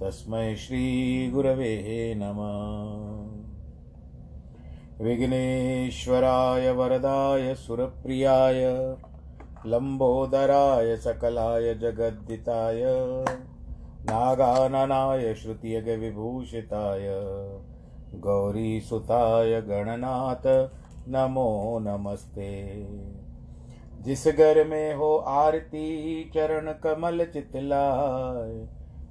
तस्मै श्रीगुरवे नमः। विघ्नेश्वराय वरदाय सुरप्रियाय, लम्बोदराय सकलाय जगद्दिताय, नागाननाय श्रुतियगविभूषिताय, गौरीसुताय गणनाथ, नमो नमस्ते। जिस घर में हो आरती, चरण कमल चितलाय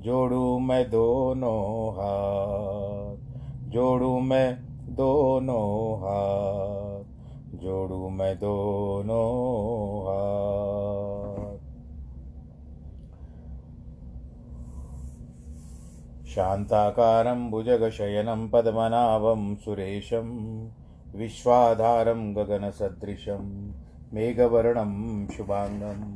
जोड़ू मैं दोनों हाथ। जोड़ू मैं दोनों हाथ। जोड़ू मैं दोनों हाथ। शान्ताकारं भुजगशयनं पद्मनाभं सुरेशं विश्वाधारं गगनसदृशं मेघवर्णं शुभाङ्गं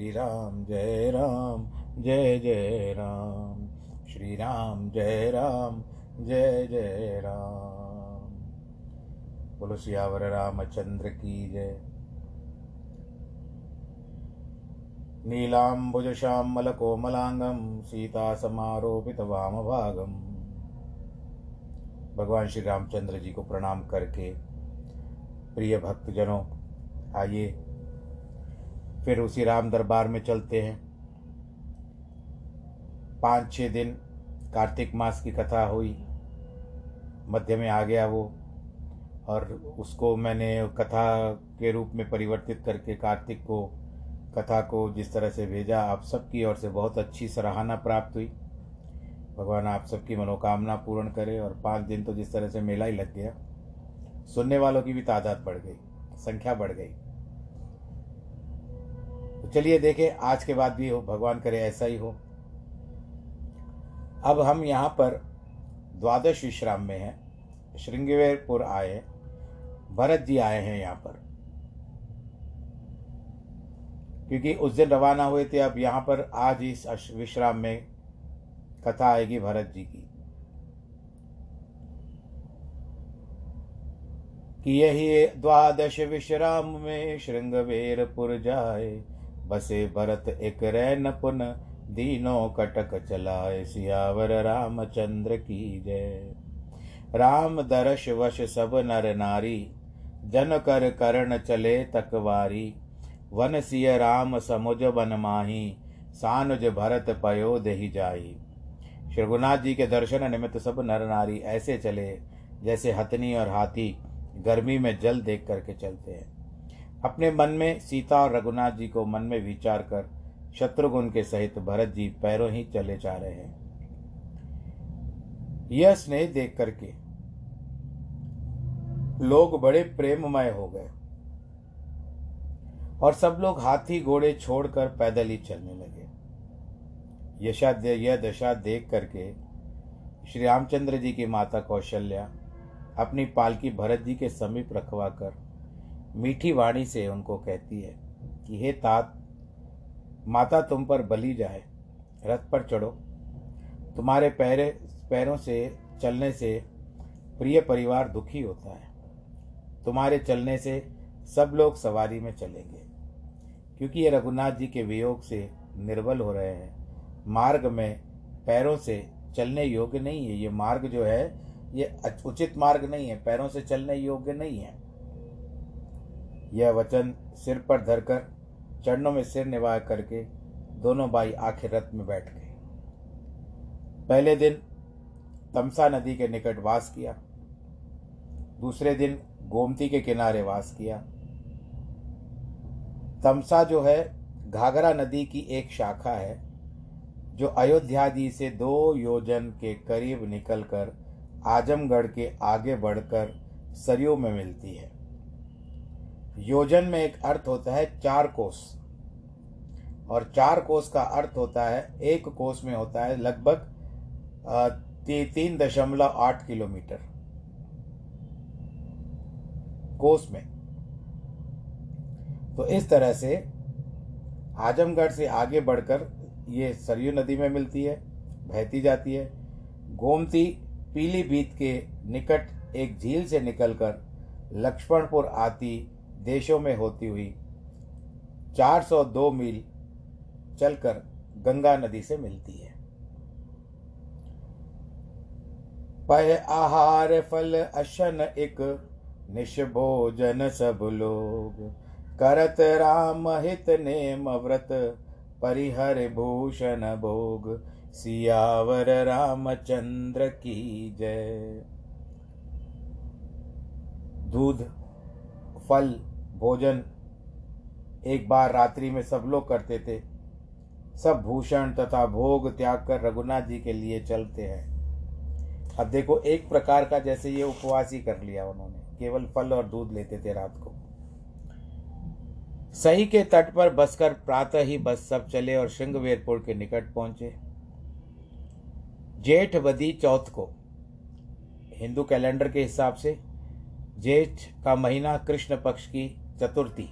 श्री राम जय राम, जय जय राम। श्री राम जय राम, जय जय राम। बोलो सियावर रामचंद्र की जय। नीलाम्बुजश्यामलकोमलाङ्गं सीतासमारोपितवामभागम् भगवान श्री रामचंद्र जी को प्रणाम करके, प्रिय भक्तजनों, आइए फिर उसी राम दरबार में चलते हैं। पाँच छः दिन कार्तिक मास की कथा हुई। मध्य में आ गया वो और उसको मैंने कथा के रूप में परिवर्तित करके कार्तिक को, कथा को जिस तरह से भेजा, आप सबकी ओर से बहुत अच्छी सराहना प्राप्त हुई। भगवान आप सबकी मनोकामना पूर्ण करे और पाँच दिन तो जिस तरह से मेला ही लग गया, सुनने वालों की भी तादाद बढ़ गई, संख्या बढ़ गई। चलिए देखें, आज के बाद भी हो, भगवान करे ऐसा ही हो। अब हम यहाँ पर द्वादश विश्राम में हैं। श्रृंगवेरपुर आए, भरत जी आए हैं यहाँ पर। क्योंकि उस दिन रवाना हुए थे, अब यहाँ पर आज इस विश्राम में कथा आएगी भरत जी की। कि यही द्वादश विश्राम में श्रृंगवेरपुर जाए बसे भरत एक रैन पुन दीनों कटक चलाए। सियावर रामचंद्र की जय। राम दर्श वश सब नर नारी, जन कर करण चले तकवारी वन सिय राम समुज वन माही, सानुज भरत पयो दही जाई। श्री रघुनाथ जी के दर्शन निमित्त सब नर नारी ऐसे चले, जैसे हथनी और हाथी गर्मी में जल देख करके चलते हैं। अपने मन में सीता और रघुनाथ जी को मन में विचार कर शत्रुघ्न के सहित भरत जी पैरों ही चले जा रहे हैं। यह स्नेह देख करके लोग बड़े प्रेममय हो गए और सब लोग हाथी घोड़े छोड़कर पैदल ही चलने लगे। यशा यह दशा देख करके श्री रामचंद्र जी की माता कौशल्या अपनी पालकी भरत जी के समीप रखवा कर मीठी वाणी से उनको कहती है कि, हे तात, माता तुम पर बली जाए, रथ पर चढ़ो। तुम्हारे पैरे, पैरों से चलने से प्रिय परिवार दुखी होता है। तुम्हारे चलने से सब लोग सवारी में चलेंगे। क्योंकि ये रघुनाथ जी के वियोग से निर्बल हो रहे हैं। मार्ग में पैरों से चलने योग्य नहीं है। ये मार्ग जो है, ये उचित मार्ग नहीं है। पैरों से चलने योग्य नहीं है। यह वचन सिर पर धरकर, चरणों में सिर निवाह करके दोनों भाई आखिर रथ में बैठ गए। पहले दिन तमसा नदी के निकट वास किया। दूसरे दिन गोमती के किनारे वास किया। तमसा जो है, घाघरा नदी की एक शाखा है, जो अयोध्यादि से दो योजन के करीब निकलकर आजमगढ़ के आगे बढ़कर सरयू में मिलती है। योजन में एक अर्थ होता है चार कोस। और चार कोस का अर्थ होता है एक कोस में होता है लगभग ती, तीन दशमलव आठ किलोमीटर। कोस में। तो इस तरह से आजमगढ़ से आगे बढ़कर ये सरयू नदी में मिलती है बहती जाती है। गोमती पीलीभीत के निकट एक झील से निकलकर लक्ष्मणपुर आती देशों में होती हुई 402 मील चलकर गंगा नदी से मिलती है। पह आहार फल अशन एक निष्भोजन सब लोग। करत राम हित नेम व्रत, परिहर भूषण भोग। सियावर रामचंद्र की जय। दूध, फल भोजन एक बार रात्रि में सब लोग करते थे। सब भूषण तथा भोग त्याग कर रघुनाथ जी के लिए चलते हैं। अब देखो, एक प्रकार का जैसे ये उपवास ही कर लिया उन्होंने। केवल फल और दूध लेते थे रात को। सही के तट पर बसकर प्रातः ही बस सब चले और श्रृंगवेरपुर के निकट पहुँचे। जेठ बदी चौथ को। हिंदू कैलेंडर के हिसाब से जेठ का महीना कृष्ण पक्ष की चतुर्थी।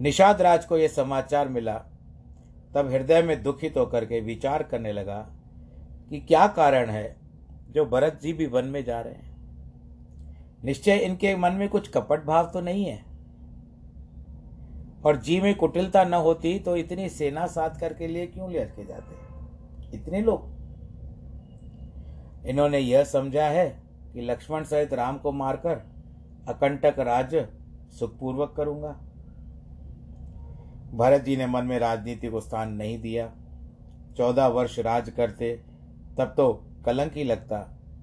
निषाद राज को यह समाचार मिला, तब हृदय में दुखित होकर के विचार करने लगा कि क्या कारण है जो भरत जी भी वन में जा रहे हैं। निश्चय इनके मन में कुछ कपट भाव तो नहीं है। और जी में कुटिलता न होती तो इतनी सेना साथ करके लिए क्यों ले के जाते इतने लोग। इन्होंने यह समझा है कि लक्ष्मण सहित राम को मारकर अकंटक राज्य सुखपूर्वक करूँगा। भरत जी ने मन में राजनीति को स्थान नहीं दिया। चौदह वर्ष राज करते, तब तो कलंक ही लगता,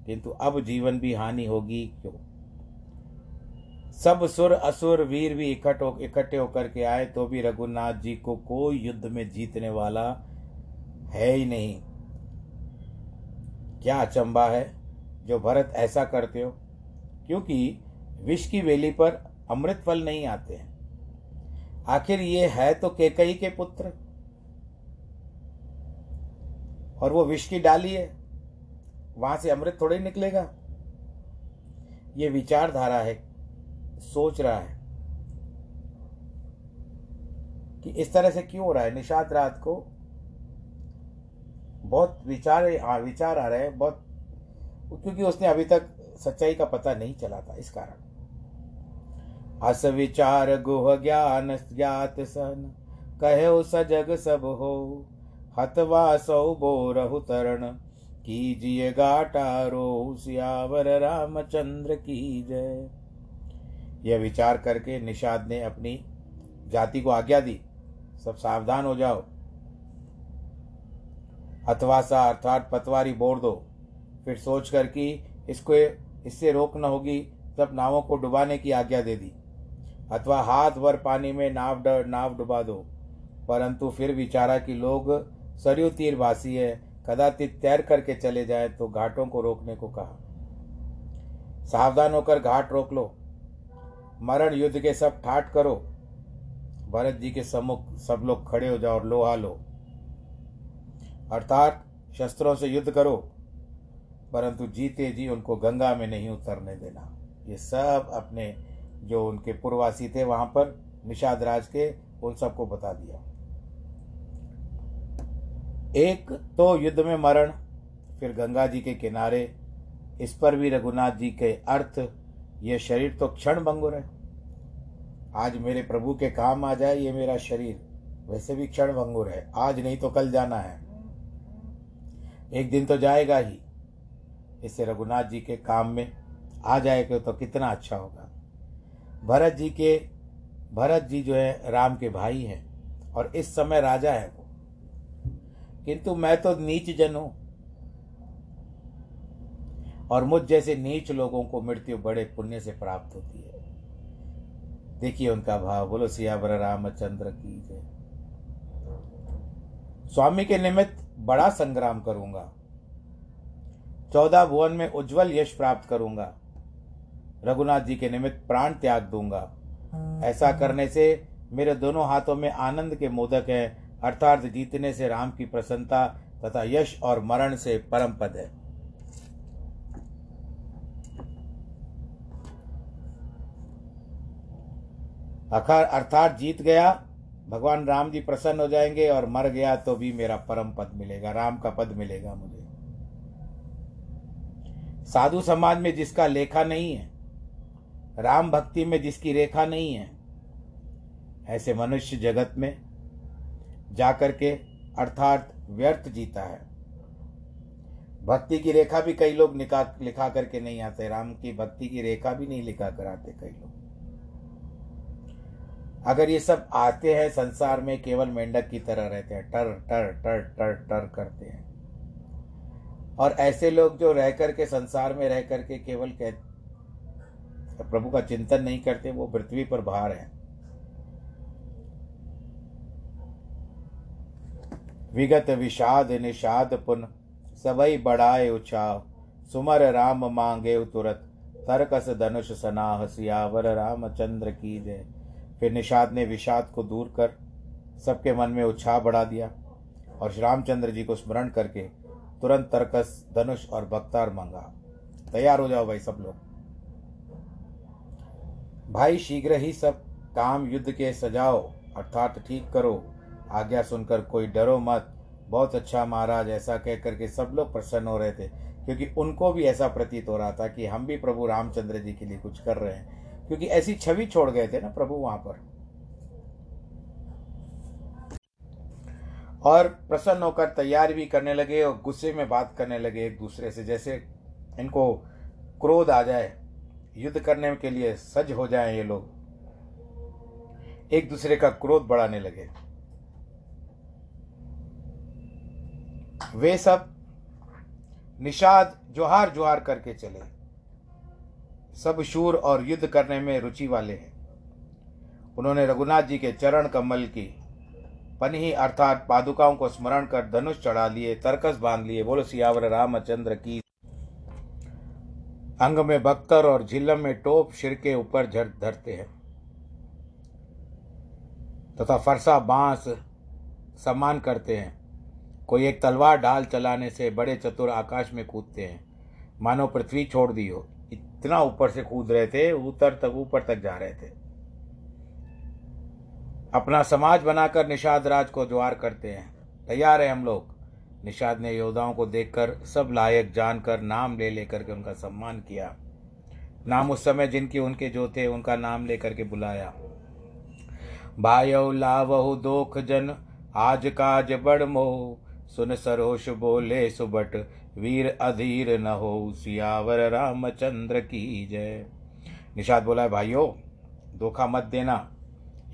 किंतु अब जीवन भी हानि होगी क्यों? सब सुर असुर वीर भी इकट्ठ हो इकट्ठे होकर के आए तो भी रघुनाथ जी को कोई युद्ध में जीतने वाला है ही नहीं। क्या अचंबा है जो भरत ऐसा करते हो? क्योंकि विष की वेली पर अमृत फल नहीं आते हैं। आखिर ये है तो केकई के पुत्र। और वो विष की डाली है। वहाँ से अमृत थोड़े निकलेगा। ये विचारधारा है, सोच रहा है कि इस तरह से क्यों हो रहा है? निषाद रात को बहुत विचार विचार आ रहे हैं, बहुत क्योंकि उसने अभी तक सच्चाई का पता नहीं चला था इस कारण। अस विचार गुह ज्ञान ज्ञात सन। कहो सजग सब हो। हतवा सौ बोरहु तरण। कीजिए गाटारो सियावर रामचंद्र की जय। यह विचार करके निषाद ने अपनी जाति को आज्ञा दी। सब सावधान हो जाओ। अथवा सा अर्थात पतवारी बोर दो। फिर सोच कर कि इसको, इससे रोक न होगी तब नावों को डुबाने की आज्ञा दे दी। अथवा हाथ भर पानी में नाव ड, नाव डुबा दो। परंतु फिर विचारा कि लोग सरयू तीर भासी है, कदाचित तैर करके चले जाए तो घाटों को रोकने को कहा। सावधान होकर घाट रोक लो। मरण युद्ध के सब ठाट करो। भरत जी के सम्मुख सब लोग खड़े हो जाओ और लोहा लो। अर्थात शस्त्रों से युद्ध करो। परंतु जीते जी उनको गंगा में नहीं उतरने देना। ये सब अपने जो उनके पूर्ववासी थे, वहाँ पर निषाद राज के उन सबको बता दिया। एक तो युद्ध में मरण, फिर गंगा जी के किनारे, इस पर भी रघुनाथ जी के अर्थ, ये शरीर तो क्षण भंगुर है। आज मेरे प्रभु के काम आ जाए, ये मेरा शरीर, वैसे भी क्षण भंगुर है। आज नहीं तो कल जाना है। एक दिन तो जाएगा ही। इससे रघुनाथ जी के काम में आ जाएगा तो कितना अच्छा होगा। भरत जी के, भरत जी जो है, राम के भाई हैं, और इस समय राजा है वो। किंतु मैं तो नीच जन हूँ, और मुझ जैसे नीच लोगों को मृत्यु बड़े पुण्य से प्राप्त होती है। देखिए उनका भाव, बोलो, सियावर रामचंद्र की जय। स्वामी के निमित्त बड़ा संग्राम करूँगा। चौदह भुवन में उज्जवल यश प्राप्त करूँगा। रघुनाथ जी के निमित्त प्राण त्याग दूँगा। ऐसा करने से मेरे दोनों हाथों में आनंद के मोदक हैं अर्थात जीतने से राम की प्रसन्नता तथा यश और मरण से परम पद है। अखर अर्थात जीत गया भगवान राम जी प्रसन्न हो जाएँगे और मर गया तो भी मेरा परम पद मिलेगा राम का पद मिलेगा मुझे। साधु समाज में जिसका लेखा नहीं है राम भक्ति में जिसकी रेखा नहीं है, ऐसे मनुष्य जगत में जाकर के अर्थात व्यर्थ जीता है। भक्ति की रेखा भी कई लोग निका, लिखा करके नहीं आते, राम की भक्ति की रेखा भी नहीं लिखा कर आते कई लोग। अगर ये सब आते हैं, संसार में केवल मेंढक की तरह रहते हैं, टर टर टर टर टर करते हैं। और ऐसे लोग जो रह करके, संसार में रह करके केवल कह प्रभु का चिंतन नहीं करते, वो पृथ्वी पर बाहर है। विगत विषाद निषाद पुन, सबई बढ़ाए उछाव। सुमर राम मांगे तुरत तरकस धनुष सनाह, सियावर रामचंद्र की जय। फिर निषाद ने विषाद को दूर कर, सबके मन में उत्साह बढ़ा दिया और श्री रामचंद्र जी को स्मरण करके तुरंत तरकस धनुष और बख्तार मांगा। तैयार हो जाओ भाई सब लोग। भाई, शीघ्र ही सब काम युद्ध के सजाओ, अर्थात ठीक करो। आज्ञा सुनकर कोई डरो मत। बहुत अच्छा महाराज, ऐसा कह करके सब लोग प्रसन्न हो रहे थे, क्योंकि उनको भी ऐसा प्रतीत हो रहा था कि हम भी प्रभु रामचंद्र जी के लिए कुछ कर रहे हैं, क्योंकि ऐसी छवि छोड़ गए थे ना प्रभु वहाँ पर। और प्रसन्न होकर तैयार भी करने लगे और गुस्से में बात करने लगे एक दूसरे से, जैसे इनको क्रोध आ जाए। युद्ध करने के लिए सज हो जाए ये लोग। एक दूसरे का क्रोध बढ़ाने लगे। वे सब निषाद जोहार जोहार करके चले। सब शूर और युद्ध करने में रुचि वाले हैं। उन्होंने रघुनाथ जी के चरण कमल की पनही अर्थात पादुकाओं को स्मरण कर धनुष चढ़ा लिए, तरकस बाँध लिए, बोलो सियावर रामचंद्र की अंग में बख्तर और झिल्लम में टोप सिर के ऊपर धरते हैं। तथा फरसा बाँस सम्मान करते हैं। कोई एक तलवार ढाल चलाने से बड़े चतुर आकाश में कूदते हैं। मानो पृथ्वी छोड़ दी हो। इतना ऊपर से कूद रहे थे ऊपर तक ऊपर तक जा रहे थे। अपना समाज बनाकर निषाद राज को ज्वार करते हैं। तैयार है हम लोग। निषाद ने योद्धाओं को देखकर सब लायक जानकर नाम ले लेकर के उनका सम्मान किया। नाम उस समय जिनके उनके जो थे, उनका नाम लेकर के बुलाया। भायो लावहु दोख जन, आज काज बड़ मोह। सुन सरोष बोले, सुबट वीर अधीर न हो। सियावर रामचंद्र की जय। निषाद बोला, भाइयों, धोखा मत देना।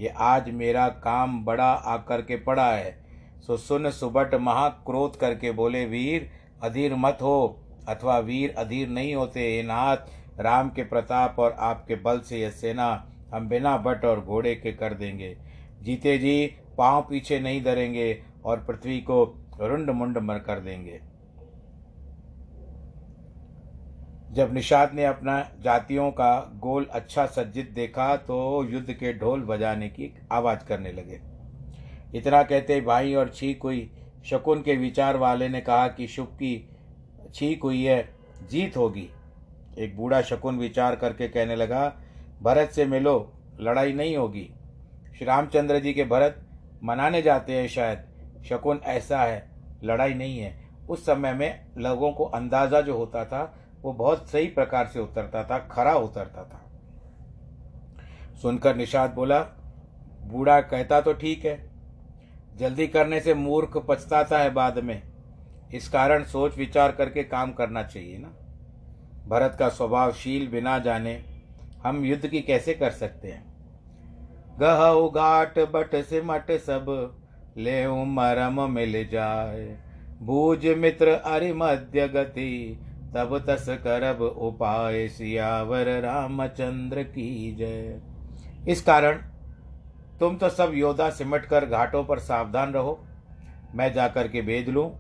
ये आज मेरा काम बड़ा आकर के पड़ा है। सो सुन सुबट महाक्रोध करके बोले, वीर, अधीर मत हो, अथवा वीर अधीर नहीं होते हे नाथ। राम के प्रताप और आपके बल से यह सेना हम बिना बट और घोड़े के कर देंगे। जीते जी, पाँव पीछे नहीं धरेंगे और पृथ्वी को रुंड मुंड मर कर देंगे। जब निषाद ने अपना जातियों का गोल अच्छा सज्जित देखा तो युद्ध के ढोल बजाने की आवाज़ करने लगे। इतना कहते भाई और छीक हुई। शकुन के विचार वाले ने कहा कि शुभ की छीक हुई है, जीत होगी। एक बूढ़ा शकुन विचार करके कहने लगा, भरत से मिलो, लड़ाई नहीं होगी। श्री रामचंद्र जी के भरत मनाने जाते हैं शायद। शकुन ऐसा है, लड़ाई नहीं है। उस समय में लोगों को अंदाज़ा जो होता था, वो बहुत सही प्रकार से उतरता था, खरा उतरता था। सुनकर निषाद बोला, बूढ़ा कहता तो ठीक है जल्दी करने से मूर्ख पछताता है बाद में। इस कारण सोच विचार करके काम करना चाहिए ना। भरत का स्वभावशील बिना जाने हम युद्ध की कैसे कर सकते हैं? गह उघाट बट से मट सब ले मरम मिल जाए। भूज मित्र अरि मध्य गति, तब तस करब उपाय। सियावर रामचंद्र की जय। इस कारण तुम तो सब योद्धा सिमट कर घाटों पर सावधान रहो। मैं जाकर के भेज लूँ,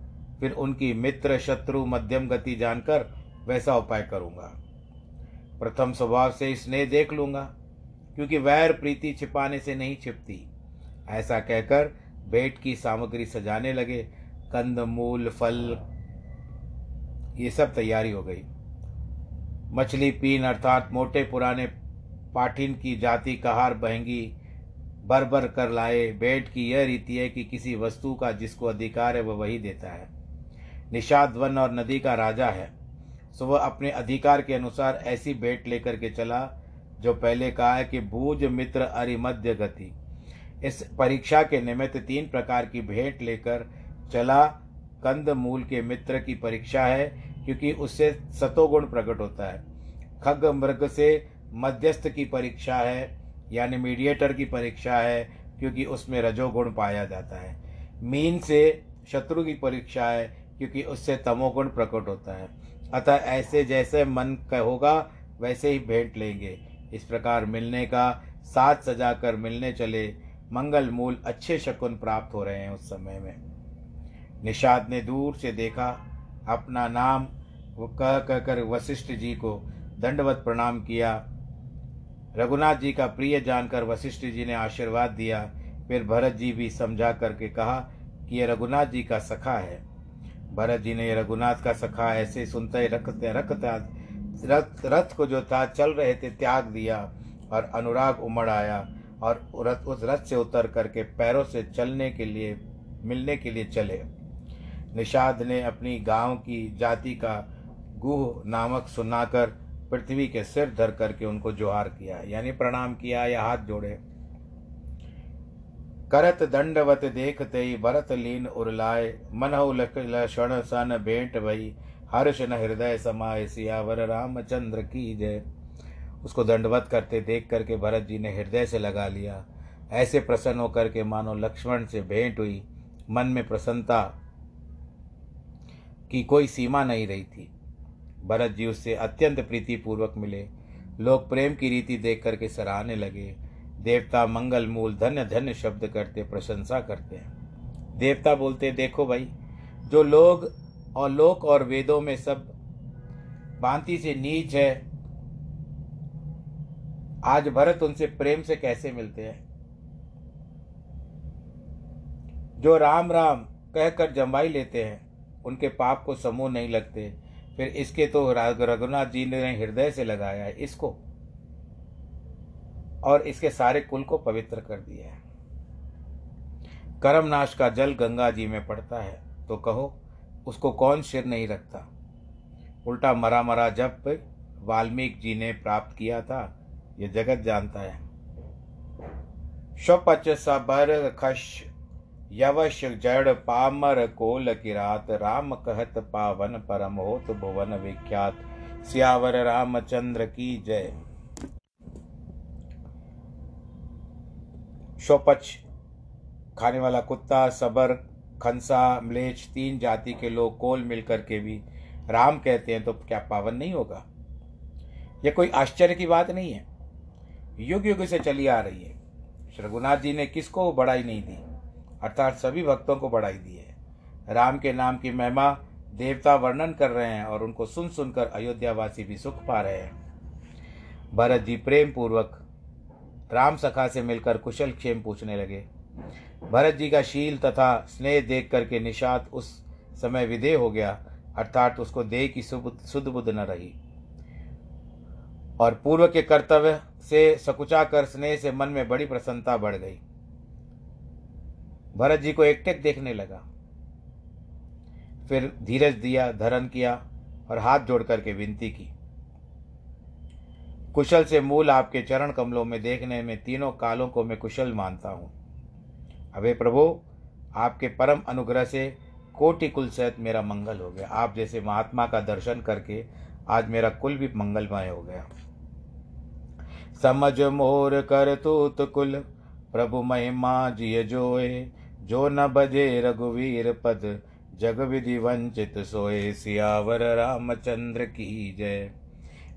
फिर उनकी मित्र शत्रु मध्यम गति जानकर वैसा उपाय करूँगा। प्रथम स्वभाव से स्नेह देख लूँगा, क्योंकि वैर प्रीति छिपाने से नहीं छिपती। ऐसा कहकर भेंट की सामग्री सजाने लगे। कंद, मूल, फल, ये सब तैयारी हो गई। मछली, पीन, अर्थात मोटे पुराने पाठिन की जाति कहार, बहंगी बर बर कर लाए बेट की यह रीति है कि किसी वस्तु का जिसको अधिकार है वह वही देता है। निषाद वन और नदी का राजा है, सो वह अपने अधिकार के अनुसार ऐसी भेंट लेकर के चला, जो पहले कहा है कि भूज मित्र अरिमध्य गति। इस परीक्षा के निमित्त तीन प्रकार की भेंट लेकर चला। कंद मूल के मित्र की परीक्षा है, क्योंकि उससे सतोगुण प्रकट होता है। खग मृग से मध्यस्थ की परीक्षा है यानी मीडिएटर की परीक्षा है, क्योंकि उसमें रजोगुण पाया जाता है। मीन से शत्रु की परीक्षा है, क्योंकि उससे तमोगुण प्रकट होता है। अतः ऐसे जैसे मन का होगा, वैसे ही भेंट लेंगे। इस प्रकार मिलने का साथ सजा कर मिलने चले मंगल मूल अच्छे शकुन प्राप्त हो रहे हैं उस समय में। निषाद ने दूर से देखा, अपना नाम वो कह कह कर वशिष्ठ जी को दंडवत प्रणाम किया। रघुनाथ जी का प्रिय जानकर वशिष्ठ जी ने आशीर्वाद दिया। फिर भरत जी भी समझा करके कहा कि यह रघुनाथ जी का सखा है। भरत जी ने रघुनाथ का सखा ऐसे सुनते, रखते, रखता, रथ रथ को जो था, चल रहे थे, त्याग दिया और अनुराग उमड़ आया और रथ, उस रथ से उतर करके पैरों से चलने के लिए, मिलने के लिए चले। निषाद ने अपनी गाँव की जाति का गुह नामक सुनाकर पृथ्वी के सिर धर करके उनको जोहार किया, यानी प्रणाम किया, या हाथ जोड़े। करत दंडवत देखते ही भरत लीन उरलाए। मनहु लक्षण सन भेंट भई। हर्ष न हृदय समाये सियावर रामचंद्र की जय। उसको दंडवत करते देख करके भरत जी ने हृदय से लगा लिया। ऐसे प्रसन्न होकर के मानो लक्ष्मण से भेंट हुई। मन में प्रसन्नता की कोई सीमा नहीं रही थी। भरत जी उससे अत्यंत प्रीतिपूर्वक मिले। लोग प्रेम की रीति देख करके सराहने लगे। देवता मंगल मूल धन्य धन्य शब्द करते, प्रशंसा करते हैं। देवता बोलते, देखो भाई, जो लोग और लोक और वेदों में सब भांति से नीच है, आज भरत उनसे प्रेम से कैसे मिलते हैं? जो राम राम कहकर जमाई लेते हैं, उनके पाप को समूह नहीं लगते। फिर इसके तो रघुनाथ जी ने हृदय से लगाया है इसको और इसके सारे कुल को पवित्र कर दिया है। कर्मनाश का जल गंगा जी में पड़ता है। तो कहो, उसको कौन सिर नहीं रखता? उल्टा मरा मरा जब वाल्मीकि जी ने प्राप्त किया था यह जगत जानता है। स्वपच सबर खश यवश जड़ पामर कोल किरात, राम कहत पावन परम होत भुवन विख्यात। सियावर रामचंद्र की जय। शोपच खाने वाला कुत्ता, सबर, खंसा म्लेच तीन जाति के लोग कोल मिलकर के भी राम कहते हैं तो क्या पावन नहीं होगा? यह कोई आश्चर्य की बात नहीं है। युग युग से चली आ रही है। रघुनाथ जी ने किसको बढ़ाई नहीं दी? अर्थात सभी भक्तों को बढ़ाई दी है। राम के नाम की महिमा देवता वर्णन कर रहे हैं और उनको सुन सुनकर अयोध्यावासी भी सुख पा रहे हैं। भरत जी प्रेम पूर्वक राम सखा से मिलकर कुशल क्षेम पूछने लगे। भरत जी का शील तथा स्नेह देख करके निषाद उस समय विदेह हो गया, अर्थात उसको देह की शुद्ध बुद्ध न रही। और पूर्व के कर्तव्य से सकुचा कर स्नेह से मन में बड़ी प्रसन्नता बढ़ गई। भरत जी को एकटेक देखने लगा। फिर धीरज दिया, धरण किया और हाथ जोड़ करके विनती की। कुशल से मूल आपके चरण कमलों में देखने में तीनों कालों को मैं कुशल मानता हूँ। अबे प्रभु, आपके परम अनुग्रह से कोटि कुल सहित मेरा मंगल हो गया। आप जैसे महात्मा का दर्शन करके आज मेरा कुल भी मंगलमय हो गया। समझ मोर कर तूत कुल, प्रभु महिमा जिय जोए। जो न बजे रघुवीर पद जग विधि वंचित सोए सियावर रामचंद्र की जय।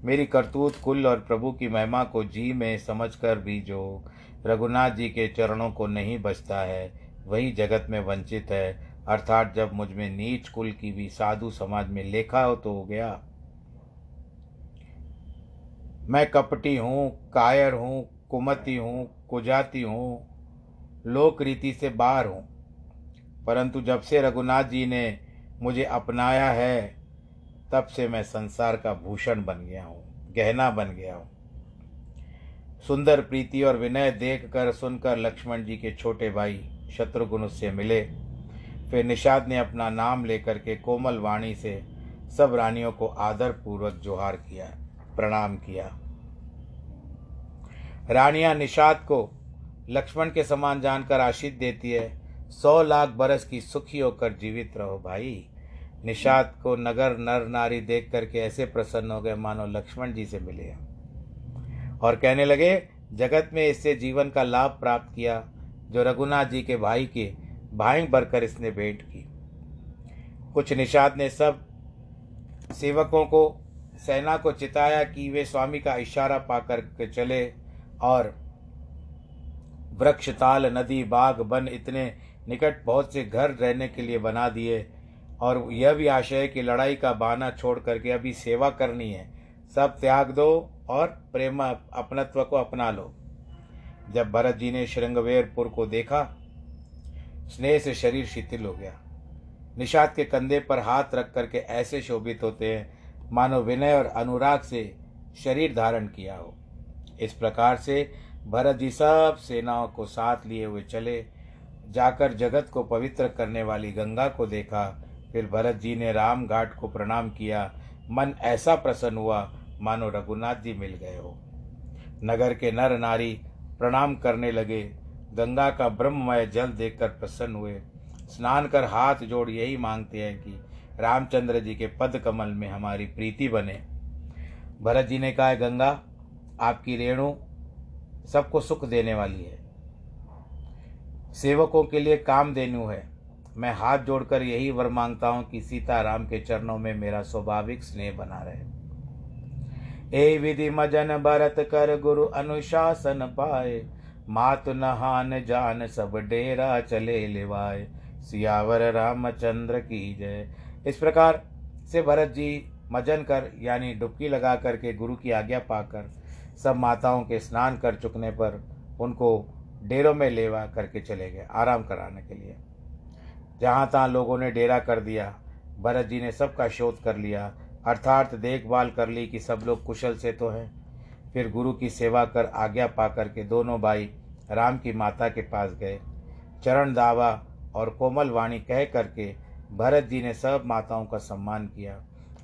मेरी करतूत कुल और प्रभु की महिमा को जी में समझकर भी जो रघुनाथ जी के चरणों को नहीं बचता है, वही जगत में वंचित है। अर्थात जब मुझमें नीच कुल की भी साधु समाज में लेखा हो तो हो गया। मैं कपटी हूँ, कायर हूँ, कुमती हूँ, कुजाती हूँ लोक रीति से बाहर हूँ। परंतु जब से रघुनाथ जी ने मुझे अपनाया है, तब से मैं संसार का भूषण बन गया हूँ, गहना बन गया हूँ। सुंदर प्रीति और विनय देख कर सुनकर लक्ष्मण जी के छोटे भाई शत्रुघ्न से मिले। फिर निषाद ने अपना नाम लेकर के कोमल वाणी से सब रानियों को आदर पूर्वक जोहार किया, प्रणाम किया। रानियाँ निषाद को लक्ष्मण के समान जानकर आशीष देती है, सौ लाख बरस की सुखी होकर जीवित रहो भाई। निषाद को नगर नर नारी देख करके ऐसे प्रसन्न हो गए, मानो लक्ष्मण जी से मिले और कहने लगे, जगत में इससे जीवन का लाभ प्राप्त किया, जो रघुनाथ जी के भाई के भाई भरकर इसने भेंट की। कुछ निषाद ने सब सेवकों को, सेना को चिताया कि वे स्वामी का इशारा पाकर के चले और वृक्ष ताल नदी, बाग बन इतने निकट बहुत से घर रहने के लिए बना दिए। और यह भी आशय है कि लड़ाई का बहाना छोड़ करके अभी सेवा करनी है। सब त्याग दो और प्रेम अपनत्व को अपना लो। जब भरत जी ने श्रृंगवेरपुर को देखा, स्नेह से शरीर शिथिल हो गया। निषाद के कंधे पर हाथ रख करके ऐसे शोभित होते हैं, मानो विनय और अनुराग से शरीर धारण किया हो। इस प्रकार से भरत जी सब सेनाओं को साथ लिए हुए चले, जाकर जगत को पवित्र करने वाली गंगा को देखा। फिर भरत जी ने राम घाट को प्रणाम किया। मन ऐसा प्रसन्न हुआ, मानो रघुनाथ जी मिल गए हो। नगर के नर नारी प्रणाम करने लगे। गंगा का ब्रह्ममय जल देखकर प्रसन्न हुए। स्नान कर हाथ जोड़ यही मांगते हैं कि रामचंद्र जी के पद कमल में हमारी प्रीति बने। भरत जी ने कहा, गंगा, आपकी रेणु सबको सुख देने वाली है। सेवकों के लिए काम देनु है। मैं हाथ जोड़कर यही वर माँगता हूँ कि सीताराम के चरणों में मेरा स्वाभाविक स्नेह बना रहे। ए विधि मजन भरत कर गुरु अनुशासन पाए, मात नहान जान सब डेरा चले लेवाए। सियावर रामचंद्र की जय। इस प्रकार से भरत जी मजन कर, यानी डुबकी लगा करके गुरु की आज्ञा पाकर सब माताओं के स्नान कर चुकने पर उनको डेरों में लेवा करके चले गए, आराम कराने के लिए। जहाँ तहाँ लोगों ने डेरा कर दिया, भरत जी ने सबका शोध कर लिया, अर्थात देखभाल कर ली कि सब लोग कुशल से तो हैं। फिर गुरु की सेवा कर आज्ञा पा करके दोनों भाई राम की माता के पास गए। चरण दावा और कोमल वाणी कह करके भरत जी ने सब माताओं का सम्मान किया।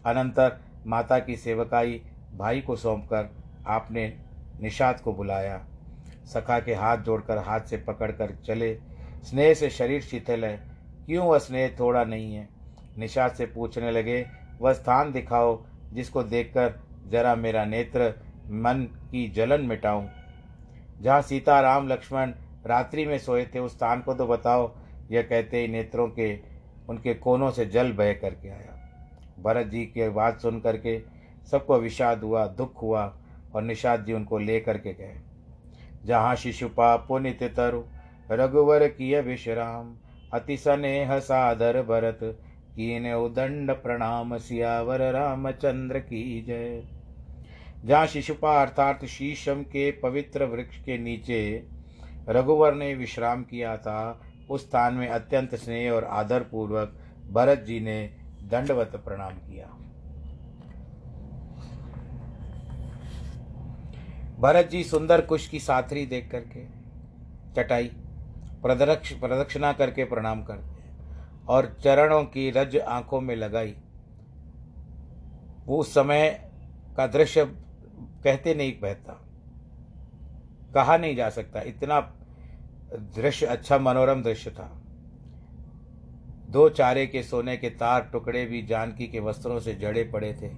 अनंतर माता की सेवकाई भाई को सौंपकर आपने निषाद को बुलाया। सखा के हाथ जोड़कर हाथ से पकड़कर चले। स्नेह से शरीर शीतल है। क्यों वह स्नेह थोड़ा नहीं है? निषाद से पूछने लगे, वह स्थान दिखाओ जिसको देखकर जरा मेरा नेत्र मन की जलन मिटाऊं। जहाँ सीता, राम, लक्ष्मण रात्रि में सोए थे, उस स्थान को तो बताओ। यह कहते ही नेत्रों के, उनके कोनों से जल बह करके आया। भरत जी की बात सुन करके सबको विषाद हुआ, दुख हुआ। और निषाद जी उनको ले करके गए। जहाँ शिशुपा पुनित तरु, रघुवर किय विश्राम, अति स्नेह सादर भरत, कीन उदंड प्रणाम सियावर रामचंद्र की जय। जहाँ शिशुपा अर्थात शीशम के पवित्र वृक्ष के नीचे रघुवर ने विश्राम किया था, उस स्थान में अत्यंत स्नेह और आदर पूर्वक भरत जी ने दंडवत प्रणाम किया। भरत जी सुंदर कुश की साथरी देख करके चटाई प्रदक्ष प्रदक्षिणा करके प्रणाम करते और चरणों की रज आँखों में लगाई। वो समय का दृश्य कहते नहीं बहता, कहा नहीं जा सकता। इतना दृश्य अच्छा मनोरम दृश्य था। दो चारे के सोने के तार टुकड़े भी जानकी के वस्त्रों से जड़े पड़े थे।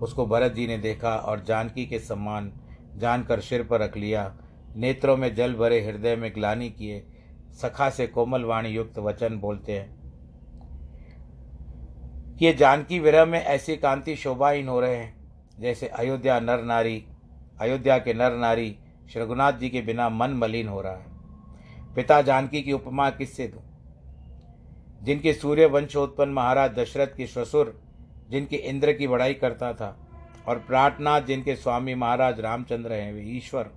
उसको भरत जी ने देखा और जानकी के सम्मान जानकर सिर पर रख लिया, नेत्रों में जल भरे हृदय में ग्लानी किए, सखा से कोमल वाणी युक्त वचन बोलते हैं। ये जानकी विरह में ऐसी कांति शोभाहीन हो रहे हैं, जैसे अयोध्या नर नारी, अयोध्या के नर नारी श्री रघुनाथ जी के बिना मन मलिन हो रहा है। पिता जानकी की उपमा किससे दूँ? जिनके सूर्य वंशोत्पन्न महाराज दशरथ के ससुर, जिनके इंद्र की बड़ाई करता था और प्रार्थनाथ जिनके स्वामी महाराज रामचंद्र हैं, वे ईश्वर।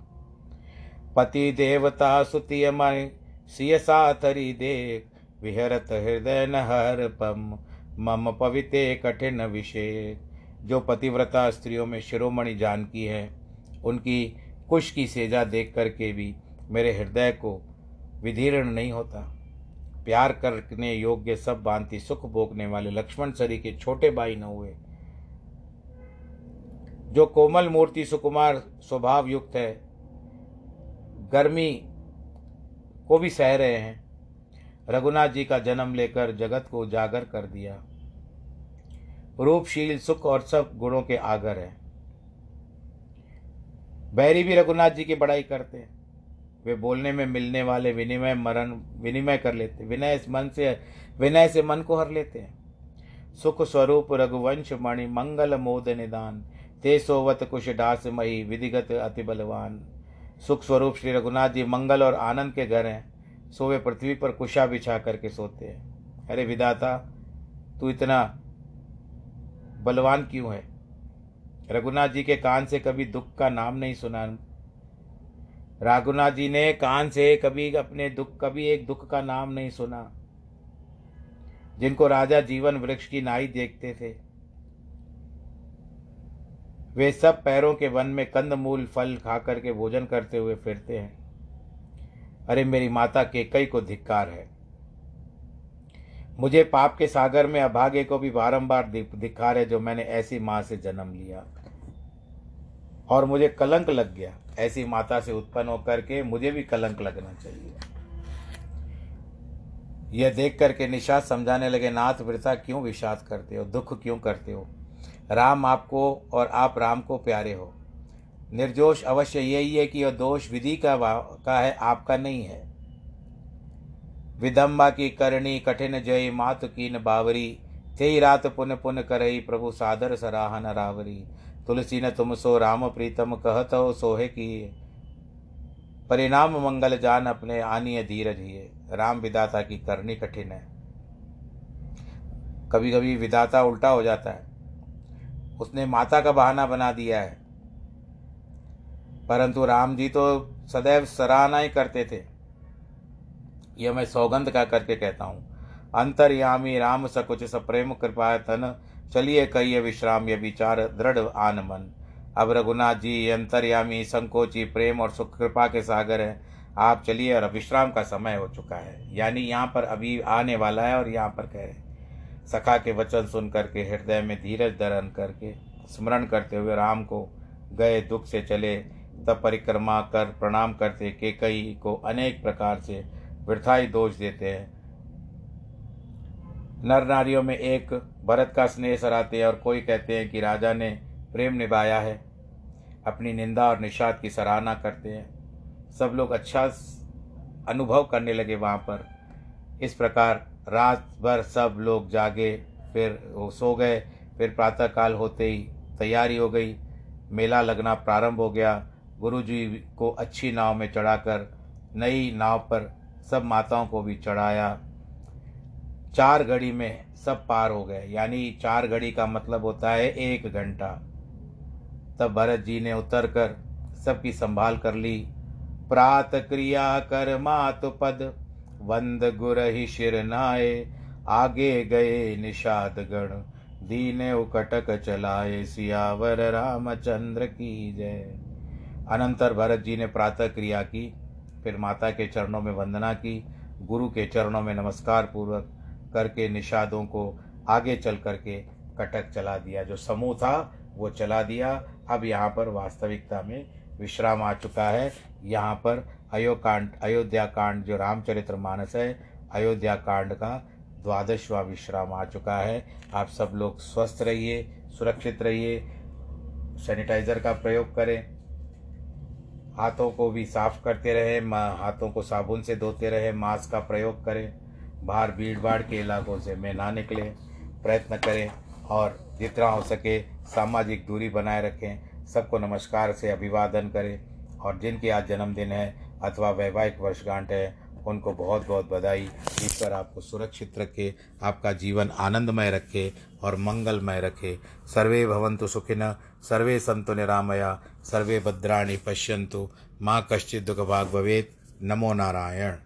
पति देवता सुतियमय सियसा तरी देख, विहरत हृदय न हर पम, मम पविते कठिन विषय जो पतिव्रता स्त्रियों में शिरोमणि जानकी है, उनकी कुश की सेजा देख करके भी मेरे हृदय को विधीर्ण नहीं होता। प्यार करने योग्य सब भांति सुख भोगने वाले लक्ष्मण सरी के छोटे भाई न हुए। जो कोमल मूर्ति सुकुमार स्वभाव युक्त है, गर्मी को भी सह रहे हैं। रघुनाथ जी का जन्म लेकर जगत को उजागर कर दिया। रूपशील, सुख और सब गुणों के आगर है। बैरी भी रघुनाथ जी की बड़ाई करते हैं। वे बोलने में मिलने वाले विनिमय मरण, विनिमय कर लेते विनय मन से, विनय से मन को हर लेते हैं। सुख स्वरूप रघुवंश मणि मंगल मोद निदान। ते सोवत कुश डास मही विधिगत अति बलवान। सुख स्वरूप श्री रघुनाथ जी मंगल और आनंद के घर हैं। सो वे पृथ्वी पर कुशा बिछा करके सोते हैं। अरे विदाता तू इतना बलवान क्यों है? रघुनाथ जी के कान से कभी दुख का नाम नहीं सुना। रघुनाथ जी ने कान से कभी अपने दुख, कभी एक दुख का नाम नहीं सुना। जिनको राजा जीवन वृक्ष की नाई देखते थे वे सब पैरों के वन में कंद मूल फल खा करके भोजन करते हुए फिरते हैं। अरे, मेरी माता के कई को धिक्कार है। मुझे पाप के सागर में अभागे को भी बारंबार धिक्कार है जो मैंने ऐसी माँ से जन्म लिया। और मुझे कलंक लग गया। ऐसी माता से उत्पन्न होकर के मुझे भी कलंक लगना चाहिए। यह देख करके निषाद समझाने लगे, नाथ वृथा क्यों विषाद करते हो? दुख क्यों करते हो? राम आपको और आप राम को प्यारे हो। निर्दोष अवश्य यही है कि यह दोष विधि का का है, आपका नहीं है। विदम्बा की करणी, कठिन जय, मात कीन बावरी थे रात पुन पुन करई, प्रभु सादर सराहन रावरी। तुलसी न तुम सो, राम प्रीतम कहत हो, सोहे की। परिणाम मंगल जान अपने आनीय धीरज ही राम विदाता की करनी कठिन है। कभी कभी विदाता उल्टा हो जाता है। उसने माता का बहाना बना दिया है। परंतु राम जी तो सदैव सराहना ही करते थे। यह मैं सौगंध का करके कहता हूँ। अंतर्यामी राम सकुच सप्रेम कृपा तन, चलिए कहिए विश्राम ये विचार, दृढ़ आन मन। अब रघुनाथ जी अंतर्यामी, संकोची, प्रेम और सुख कृपा के सागर हैं। आप चलिए और विश्राम का समय हो चुका है। यानी यहाँ पर अभी आने वाला है और यहाँ पर कह रहे सखा के वचन सुन करके, हृदय में धीरज धरण करके, स्मरण करते हुए राम को गए दुख से चले। तब परिक्रमा कर, प्रणाम करते के कई को अनेक प्रकार से वृथाई दोष देते हैं। नर नारियों में एक भरत का स्नेह सराहते हैं और कोई कहते हैं कि राजा ने प्रेम निभाया है। अपनी निंदा और निषाद की सराहना करते हैं। सब लोग अच्छा अनुभव करने लगे वहाँ पर। इस प्रकार रात भर सब लोग जागे, फिर सो गए, फिर प्रातःकाल होते ही तैयारी हो गई। मेला लगना प्रारंभ हो गया। गुरु जी को अच्छी नाव में चढ़ाकर, नई नाव पर सब माताओं को भी चढ़ाया। चार घड़ी में सब पार हो गए। यानी चार घड़ी का मतलब होता है एक घंटा। तब भरत जी ने उतर कर सबकी संभाल कर ली। प्रात क्रिया कर मातु पद। वंद गुर ही शिर नाये, आगे गए निषाद गण। दीने उकटक चलाए सियावर रामचंद्र की जय। अनंतर भरत जी ने प्रातः क्रिया की, फिर माता के चरणों में वंदना की, गुरु के चरणों में नमस्कार पूर्वक करके निषादों को आगे चल करके कटक चला दिया। जो समूह था, वो चला दिया। अब यहाँ पर वास्तविकता में विश्राम आ चुका है। यहाँ पर अयोकांड अयोध्या कांड जो रामचरित्र मानस है अयोध्या कांड का द्वादशवा विश्राम आ चुका है। आप सब लोग स्वस्थ रहिए, सुरक्षित रहिए, सैनिटाइज़र का प्रयोग करें, हाथों को भी साफ़ करते रहें हाथों को साबुन से धोते रहें, मास्क का प्रयोग करें, बाहर भीड़ भाड़ के इलाकों से में ना निकले, प्रयत्न करें और जितना हो सके सामाजिक दूरी बनाए रखें। सबको नमस्कार से अभिवादन करें और जिनके आज जन्मदिन है अथवा वैवाहिक वर्षगांठ है, उनको बहुत बहुत बधाई ईश्वर आपको सुरक्षित रखे, आपका जीवन आनंदमय रखे और मंगलमय रखे। सर्वे भवंतु सुखिन, सर्वे संतु निरामया, सर्वे भद्राणी पश्यंतु माँ कश्चित दुख भाग भवेद नमो नारायण।